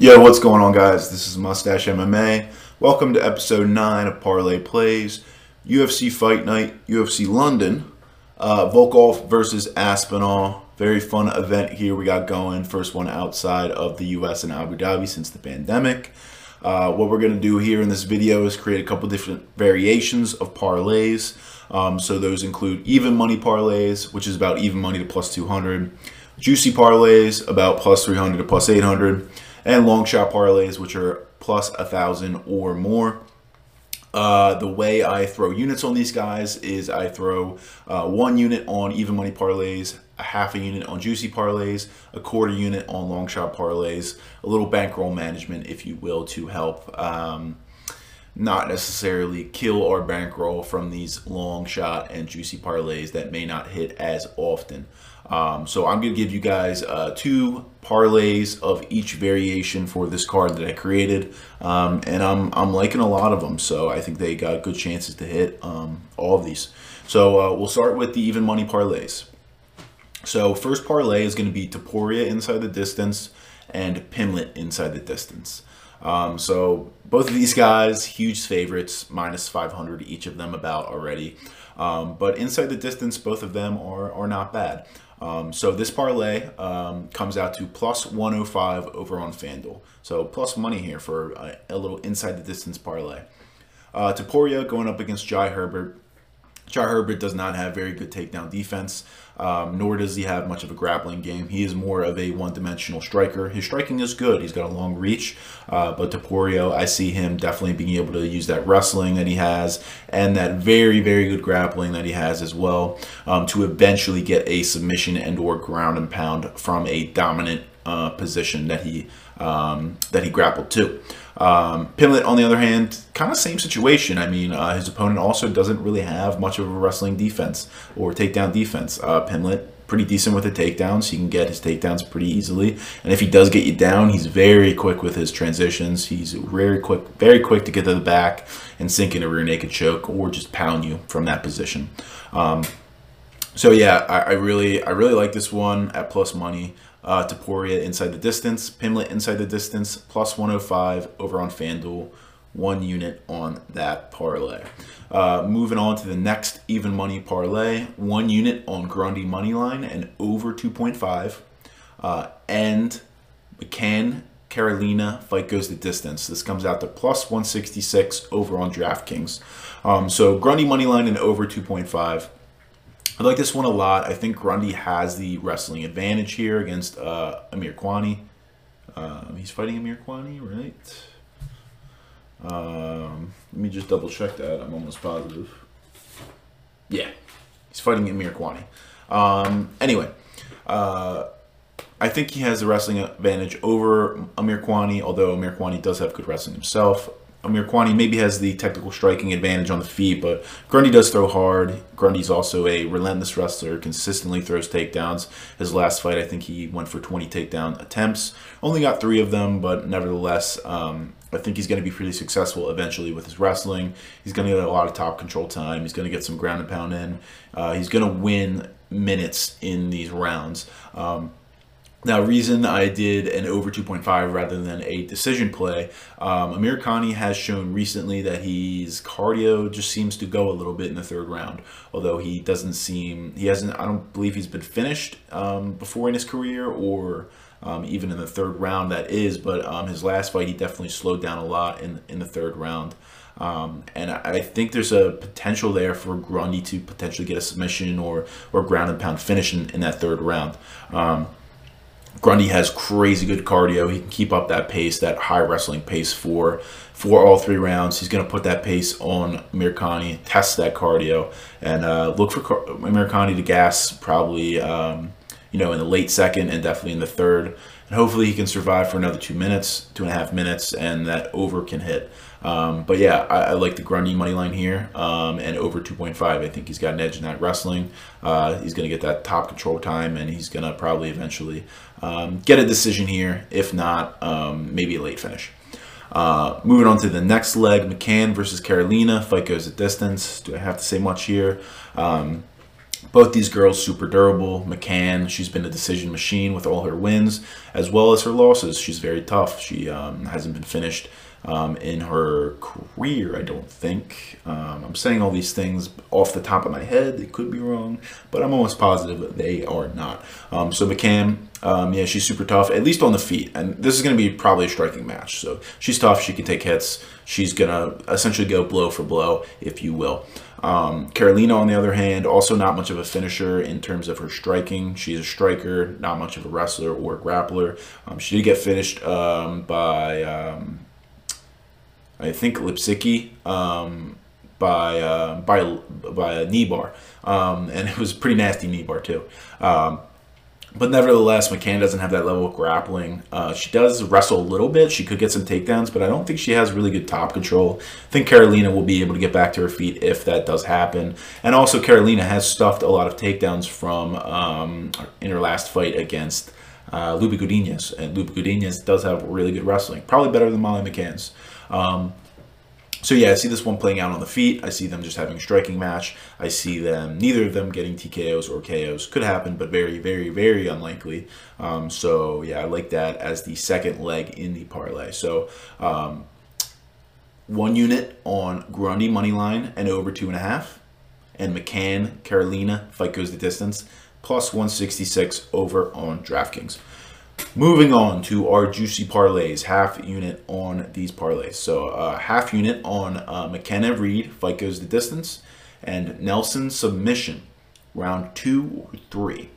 Yo, what's going on, guys? This is Mustache MMA. Welcome to episode 9 of Parlay Plays. UFC Fight Night, UFC London. Uh, Volkov versus Aspinall. Very fun event here we got going. First one outside of the US and Abu Dhabi since the pandemic. Uh, what we're going to do here in this video is create a couple different variations of parlays. Um, so those include even money parlays, which is about even money to plus 200, juicy parlays, about plus 300 to plus 800, and long shot parlays, which are plus a thousand or more. Uh, the way I throw units on these guys is I throw uh, one unit on even money parlays, a half a unit on juicy parlays, a quarter unit on long shot parlays, a little bankroll management, if you will, to help um, not necessarily kill our bankroll from these long shot and juicy parlays that may not hit as often. Um, so I'm going to give you guys uh, two parlays of each variation for this card that I created, um, and I'm I'm liking a lot of them. So I think they got good chances to hit um, all of these. So uh, we'll start with the even money parlays. So first parlay is going to be Topuria inside the distance and Pimblett inside the distance. Um, so both of these guys, huge favorites, minus 500 each of them about already. Um, but inside the distance, both of them are, are not bad. Um, so this parlay um, comes out to plus 105 over on FanDuel. So plus money here for a, a little inside the distance parlay. Uh, Topuria going up against Jai Herbert. Jai Herbert does not have very good takedown defense, um, nor does he have much of a grappling game. He is more of a one-dimensional striker. His striking is good. He's got a long reach, uh, but Topuria, I see him definitely being able to use that wrestling that he has and that very, very good grappling that he has as well um, to eventually get a submission and or ground and pound from a dominant uh, position that he um, that he grappled to. Um, Pimblett, on the other hand, kind of same situation. I mean, uh, his opponent also doesn't really have much of a wrestling defense or takedown defense. Uh, Pimblett, pretty decent with the takedowns. He can get his takedowns pretty easily. And if he does get you down, he's very quick with his transitions. He's very quick, very quick to get to the back and sink in a rear naked choke or just pound you from that position. Um, so yeah, I, I, really, I really like this one at plus money uh, Topuria inside the distance, Pimblett inside the distance, plus 105 over on FanDuel, one unit on that parlay. Uh, moving on to the next even money parlay, one unit on Grundy money line and over 2.5, uh, and McCann Carolina fight goes the distance. This comes out to plus 166 over on DraftKings. Um, so Grundy money line and over 2.5. I like this one a lot. I think Grundy has the wrestling advantage here against uh, Amirkhani. Um, he's fighting Amirkhani, right? Um, let me just double check that. I'm almost positive. Yeah, he's fighting Amirkhani. Um, anyway, uh, I think he has the wrestling advantage over Amirkhani, although Amirkhani does have good wrestling himself. Amirkhani maybe has the technical striking advantage on the feet, but Grundy does throw hard. Grundy's also a relentless wrestler, consistently throws takedowns. His last fight, I think he went for 20 takedown attempts. Only got three of them, but nevertheless, um, I think he's going to be pretty successful eventually with his wrestling. He's going to get a lot of top control time. He's going to get some ground and pound in. Uh, he's going to win minutes in these rounds. Um, now, reason I did an over 2.5 rather than a decision play, um, Amirkhani has shown recently that his cardio just seems to go a little bit in the third round. Although he doesn't seem, he hasn't, I don't believe he's been finished um, before in his career or um, even in the third round, that is. But um, his last fight, he definitely slowed down a lot in, in the third round. Um, and I think there's a potential there for Grundy to potentially get a submission or, or ground and pound finish in, in that third round. Um, Grundy has crazy good cardio. He can keep up that pace, that high wrestling pace for for all three rounds. He's going to put that pace on Amirkhani, test that cardio, and uh, look for Amirkhani to gas probably um, you know in the late second and definitely in the third. And hopefully he can survive for another two minutes, two and a half minutes, and that over can hit. Um, but yeah, I, I, like the Grundy money line here um, and over 2.5. I think he's got an edge in that wrestling. Uh, he's going to get that top control time and he's going to probably eventually um, get a decision here. If not, um, maybe a late finish. Uh, moving on to the next leg, McCann versus Carolina. Fight goes a distance. Do I have to say much here? Um, both these girls super durable. McCann, she's been a decision machine with all her wins as well as her losses. She's very tough. She um, hasn't been finished um, in her career, I don't think. Um, I'm saying all these things off the top of my head. They could be wrong, but I'm almost positive they are not. Um, so McCann, um, yeah, she's super tough, at least on the feet. And this is going to be probably a striking match. So she's tough. She can take hits. She's going to essentially go blow for blow, if you will. Um, Carolina, on the other hand, also not much of a finisher in terms of her striking. She's a striker, not much of a wrestler or grappler. Um, she did get finished um, by um, I think Lipski um, by uh, by by a knee bar, um, and it was pretty nasty knee bar too. Um, but nevertheless, McCann doesn't have that level of grappling. Uh, she does wrestle a little bit. She could get some takedowns, but I don't think she has really good top control. I think Carolina will be able to get back to her feet if that does happen. And also, Carolina has stuffed a lot of takedowns from um, in her last fight against uh, Loopy Godinez. And Loopy Godinez does have really good wrestling, probably better than Molly McCann's. Um, so yeah, I see this one playing out on the feet. I see them just having a striking match. I see them, neither of them getting TKOs or KOs. Could happen, but very, very, very unlikely. Um, so yeah, I like that as the second leg in the parlay. So um, one unit on Grundy money line and over two and a half, and McCann Carolina, fight goes the distance plus 166 over on DraftKings. Moving on to our juicy parlays, half unit on these parlays. So uh, half unit on uh, McKenna Reed, fight goes the distance, and Nelson submission, round two or three,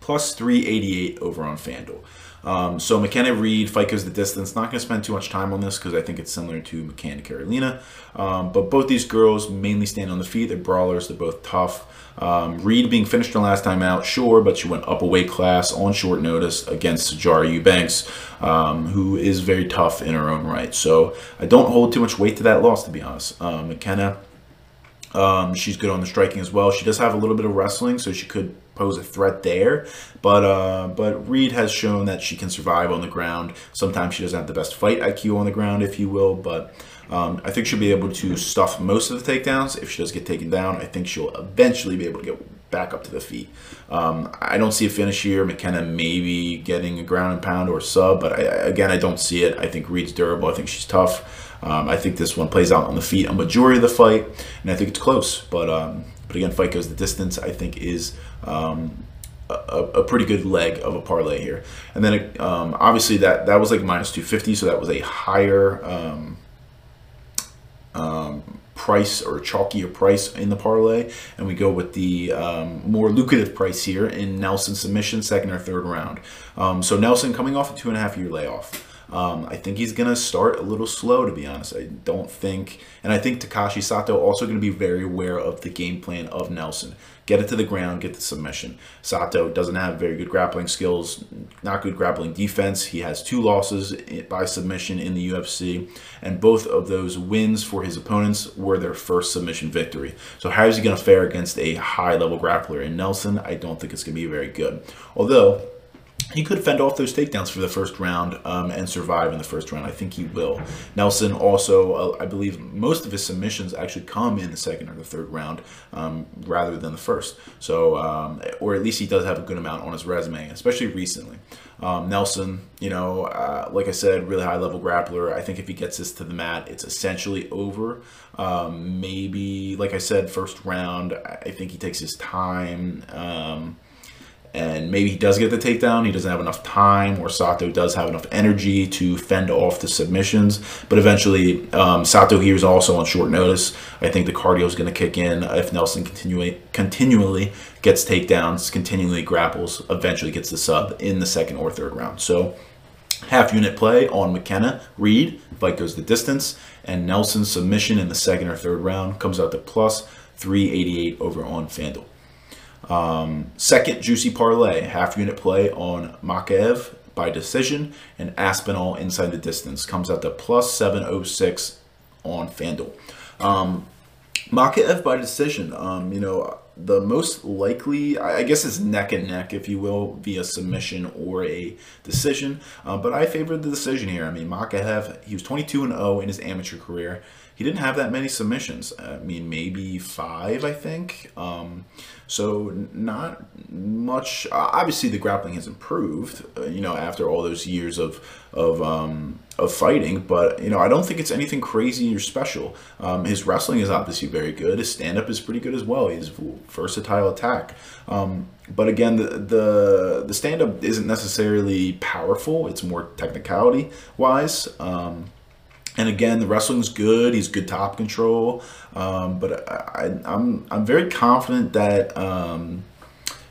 plus 388 over on FanDuel. Um, so McKenna Reed, goes the distance. Not going to spend too much time on this because I think it's similar to McCann Carolina. Um, but both these girls mainly stand on the feet. They're brawlers. They're both tough. Um, Reed being finished her last time out, sure, but she went up a weight class on short notice against Sijara Eubanks, um, who is very tough in her own right. So I don't hold too much weight to that loss, to be honest. Uh, McKenna, um, she's good on the striking as well. She does have a little bit of wrestling, so she could pose a threat there. But uh, but Reed has shown that she can survive on the ground. Sometimes she doesn't have the best fight IQ on the ground, if you will, but um, I think she'll be able to stuff most of the takedowns. If she does get taken down, I think she'll eventually be able to get back up to the feet. Um, I don't see a finish here. McKenna maybe getting a ground and pound or sub, but I, again, I don't see it. I think Reed's durable. I think she's tough. Um, I think this one plays out on the feet a majority of the fight, and I think it's close. But um, but again, fight goes the distance. I think is um, a, a, pretty good leg of a parlay here. And then um, obviously that that was like minus 250, so that was a higher um, um, price or chalkier price in the parlay, and we go with the more lucrative price here in Nelson submission, second or third round. So Nelson coming off a two and a half year layoff. Um, I think he's going to start a little slow, to be honest. I don't think, and I think Takashi Sato also going to be very aware of the game plan of Nelson. Get it to the ground, get the submission. Sato doesn't have very good grappling skills, not good grappling defense. He has two losses by submission in the UFC, and both of those wins for his opponents were their first submission victory. So how is he going to fare against a high-level grappler in Nelson? I don't think it's going to be very good. Although he could fend off those takedowns for the first round um, and survive in the first round. I think he will. Nelson also, uh, I believe, most of his submissions actually come in the second or the third round um, rather than the first. So, um, or at least he does have a good amount on his resume, especially recently. Um, Nelson, you know, uh, like I said, really high level grappler. I think if he gets this to the mat, it's essentially over. Um, maybe, like I said, first round. I think he takes his time. And maybe he does get the takedown. He doesn't have enough time, or Sato does have enough energy to fend off the submissions. But eventually, um, Sato here is also on short notice. I think the cardio is going to kick in if Nelson continually continually gets takedowns, continually grapples, eventually gets the sub in the second or third round. So half unit play on McKenna, Reed, fight goes the distance, and Nelson's submission in the second or third round comes out to plus 388 over on FanDuel. Um, second juicy parlay, half unit play on Mokaev by decision and Aspinall inside the distance comes out to plus 706 on FanDuel. Um, Mokaev by decision, um, you know, the most likely, I guess it's neck and neck, if you will, via submission or a decision. Uh, but I favored the decision here. I mean, Mokaev, he was 22 and 0 in his amateur career. He didn't have that many submissions. I mean, maybe five, I think. Um, so not much. Obviously, the grappling has improved. Uh, you know, after all those years of of um, of fighting, but you know, I don't think it's anything crazy or special. Um, his wrestling is obviously very good. His stand up is pretty good as well. He's versatile attack. Um, but again, the the, the stand up isn't necessarily powerful. It's more technicality wise. Um, and again, the wrestling's good. He's good top control. Um, but I, am I'm, I'm very confident that um,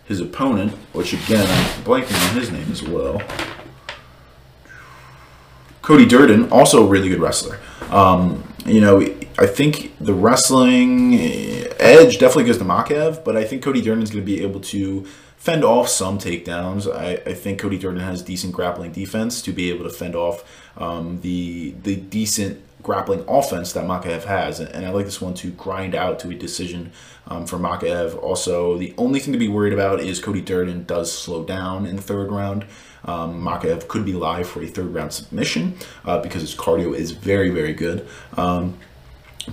his opponent, which again I'm blanking on his name as well, Cody Durden, also a really good wrestler. Um, you know, I think the wrestling edge definitely goes to Makhachev, but I think Cody Durden's going to be able to fend off some takedowns. I, I think Cody Durden has decent grappling defense to be able to fend off um, the the decent grappling offense that Makhachev has. And, I like this one to grind out to a decision um, for Makhachev. Also, the only thing to be worried about is Cody Durden does slow down in the third round. Um, Makhachev could be live for a third round submission uh, because his cardio is very, very good. Um,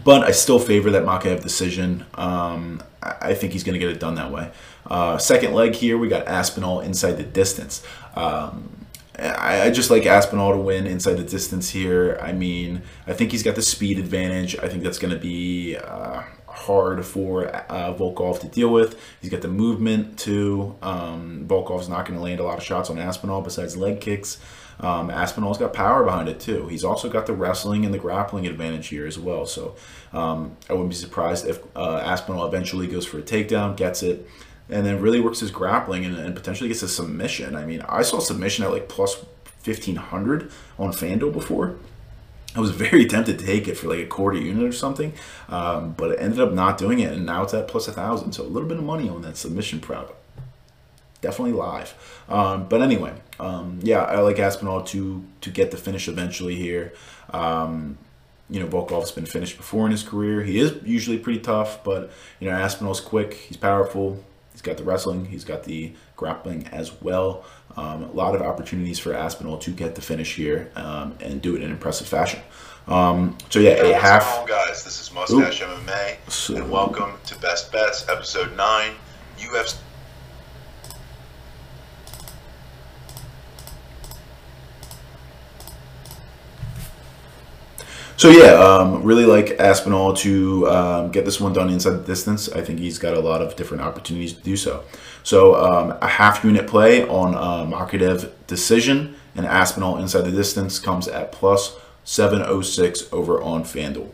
but I still favor that Makhachev decision. Um, I think he's going to get it done that way. Uh, second leg here, we got Aspinall inside the distance. Um, I, I, just like Aspinall to win inside the distance here. I mean, I think he's got the speed advantage. I think that's going to be uh, hard for uh, Volkov to deal with. He's got the movement too. Um, Volkov's not going to land a lot of shots on Aspinall besides leg kicks. Um, Aspinall's got power behind it too. He's also got the wrestling and the grappling advantage here as well. So um, I wouldn't be surprised if uh, Aspinall eventually goes for a takedown, gets it, and then really works his grappling and, and potentially gets a submission. I mean, I saw submission at like plus 1500 on FanDuel before. I was very tempted to take it for like a quarter unit or something, um, but it ended up not doing it, and now it's at plus a thousand. So a little bit of money on that submission prop. Definitely live. Um, but anyway, um, yeah, I like Aspinall to to get the finish eventually here. Um, you know, Volkov's been finished before in his career. He is usually pretty tough, but you know, Aspinall's quick. He's powerful. He's got the wrestling. He's got the grappling as well. Um, a lot of opportunities for Aspinall to get the finish here um, and do it in impressive fashion. Um, so yeah, a half. On, guys, this is Mustache Oop. MMA, so, and welcome to Best Bets, Episode Nine, UFC. So yeah, um, really like Aspinall to um, get this one done inside the distance. I think he's got a lot of different opportunities to do so. So um, a half unit play on uh, Makhachev decision and Aspinall inside the distance comes at plus 706 over on FanDuel.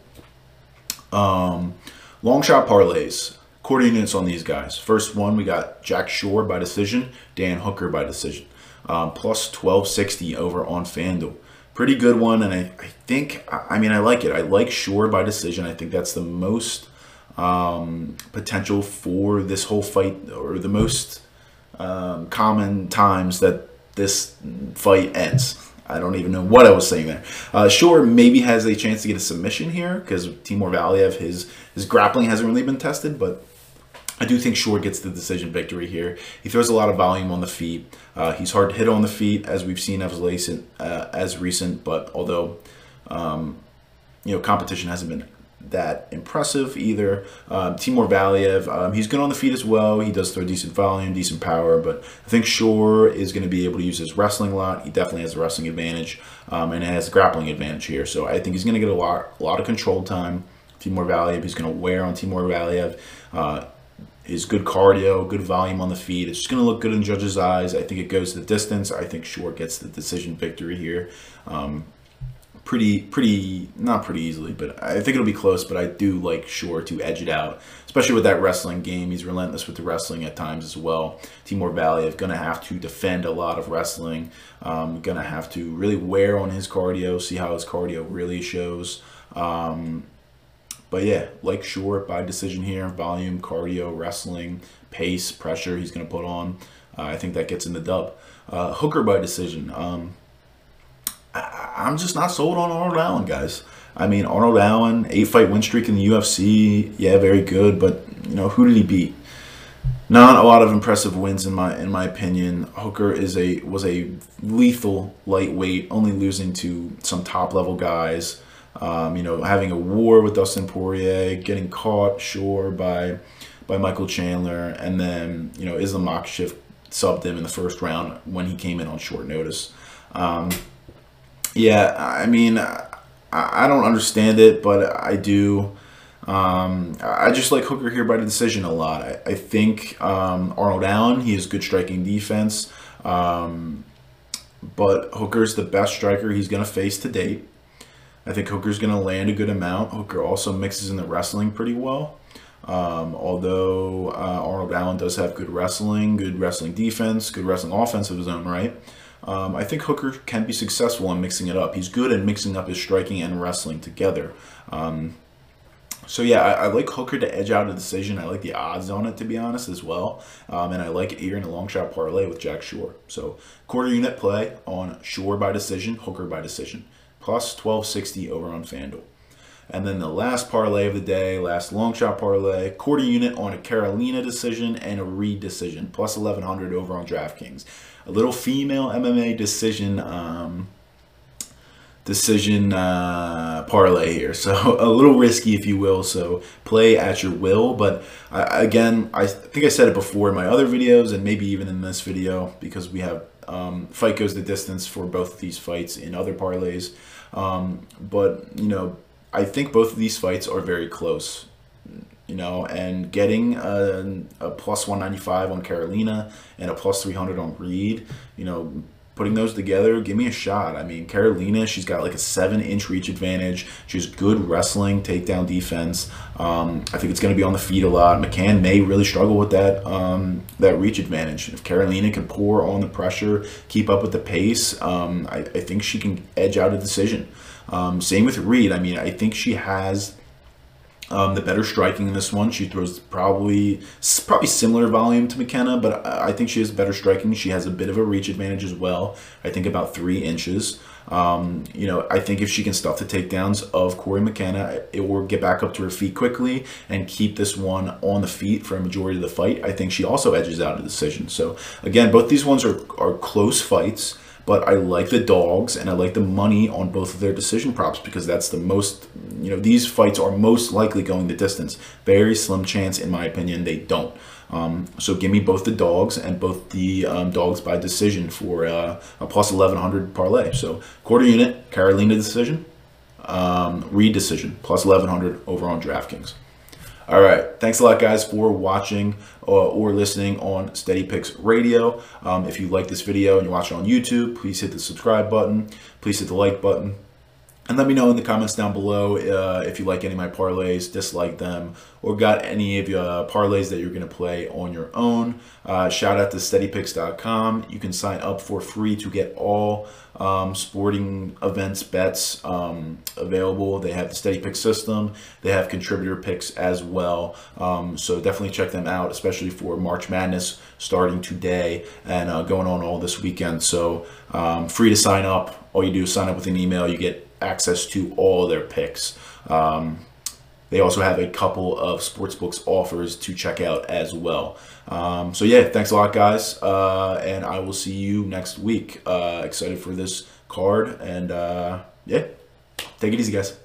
Um, long shot parlays. Quarter units on these guys. First one, we got Jack Shore by decision, Dan Hooker by decision. Um, plus 1260 over on FanDuel pretty good one. And I, I think, I mean, I like it. I like Shore by decision. I think that's the most um, potential for this whole fight, or the most um, common times that this fight ends. I don't even know what I was saying there. Uh, Shore maybe has a chance to get a submission here because Timur Valiev, his his grappling hasn't really been tested, but I do think Shore gets the decision victory here. He throws a lot of volume on the feet. Uh, he's hard to hit on the feet, as we've seen as recent, uh, as recent. But although um, you know competition hasn't been that impressive either. Um, Timur Valiev, um, he's good on the feet as well. He does throw decent volume, decent power, but I think Shore is going to be able to use his wrestling a lot. He definitely has a wrestling advantage, um, and has a grappling advantage here. So I think he's going to get a lot, a lot of control time. Timur Valiev, he's going to wear on Timur Valiev. Uh, is good cardio, good volume on the feet. It's just going to look good in judges' eyes. I think it goes the distance. I think Shore gets the decision victory here. Um, pretty, pretty, not pretty easily, but I think it'll be close. But I do like Shore to edge it out, especially with that wrestling game. He's relentless with the wrestling at times as well. Timur Valiev going to have to defend a lot of wrestling. Um, going to have to really wear on his cardio, see how his cardio really shows. Um, but yeah, like Shore by decision here, volume, cardio, wrestling, pace, pressure he's going to put on. Uh, I think that gets in the dub. Uh, Hooker by decision. Um, I, am just not sold on Arnold Allen, guys. I mean, Arnold Allen, eight fight win streak in the UFC. Yeah, very good, but you know who did he beat? Not a lot of impressive wins in my in my opinion. Hooker is a was a lethal lightweight, only losing to some top level guys. Um, you know, having a war with Dustin Poirier, getting caught, sure, by by Michael Chandler, and then you know Islam Makhachev subbed him in the first round when he came in on short notice. Um, yeah, I mean, I, I don't understand it, but I do. Um, I just like Hooker here by the decision a lot. I, I think um, Arnold Allen, he has good striking defense. Um, but Hooker's the best striker he's going to face to date. I think Hooker's going to land a good amount. Hooker also mixes in the wrestling pretty well. Um, although uh, Arnold Allen does have good wrestling, good wrestling defense, good wrestling offense of his own right. Um, I think Hooker can be successful in mixing it up. He's good at mixing up his striking and wrestling together. Um, so yeah, I, I, like Hooker to edge out a decision. I like the odds on it to be honest as well, um, and I like it here in a long shot parlay with Jack Shore. So quarter unit play on Shore by decision, Hooker by decision, plus twelve sixty over on FanDuel. And then the last parlay of the day, last long shot parlay, quarter unit on a Carolina decision and a Reed decision, plus 1100 over on DraftKings. A little female MMA decision um, decision uh, parlay here. So a little risky, if you will. So play at your will. But I, again, I think I said it before in my other videos and maybe even in this video because we have um, fight goes the distance for both of these fights in other parlays. Um, but, you know, I think both of these fights are very close. You know, and getting a, a plus 195 on Carolina and a plus 300 on Reed, you know, putting those together, give me a shot. I mean, Carolina, she's got like a seven inch reach advantage. She's good wrestling, takedown defense. Um, I think it's going to be on the feet a lot. McCann may really struggle with that um, that reach advantage. If Carolina can pour on the pressure, keep up with the pace, um, I, I, think she can edge out a decision. Um, same with Reed. I mean, I think she has um, the better striking in this one. She throws probably probably similar volume to McKenna, but I think she has better striking. She has a bit of a reach advantage as well. I think about three inches. Um, you know, I think if she can stuff the takedowns of Cory McKenna, it will get back up to her feet quickly and keep this one on the feet for a majority of the fight. I think she also edges out a decision. So again, both these ones are, are close fights but I like the dogs and I like the money on both of their decision props because that's the most, you know, these fights are most likely going the distance. Very slim chance, in my opinion, they don't. Um, so give me both the dogs and both the um, dogs by decision for uh, a plus 1100 parlay. So quarter unit, Carolina decision, um, Reed decision, plus 1100 over on DraftKings. All right. Thanks a lot, guys, for watching uh, or listening on Steady Picks Radio. Um, if you like this video and you're watching on YouTube, please hit the subscribe button. Please hit the like button. And let me know in the comments down below uh, if you like any of my parlays, dislike them, or got any of your uh, parlays that you're going to play on your own. Uh, shout out to steadypicks.com. You can sign up for free to get all um, sporting events bets um, available. They have the Steady Pick system. They have contributor picks as well. Um, so definitely check them out, especially for March Madness starting today and uh, going on all this weekend. So um, free to sign up. All you do is sign up with an email. You get access to all their picks. Um, they also have a couple of sportsbooks offers to check out as well. Um, so yeah, thanks a lot, guys, uh, and I will see you next week. Uh, excited for this card, and uh, yeah, take it easy, guys.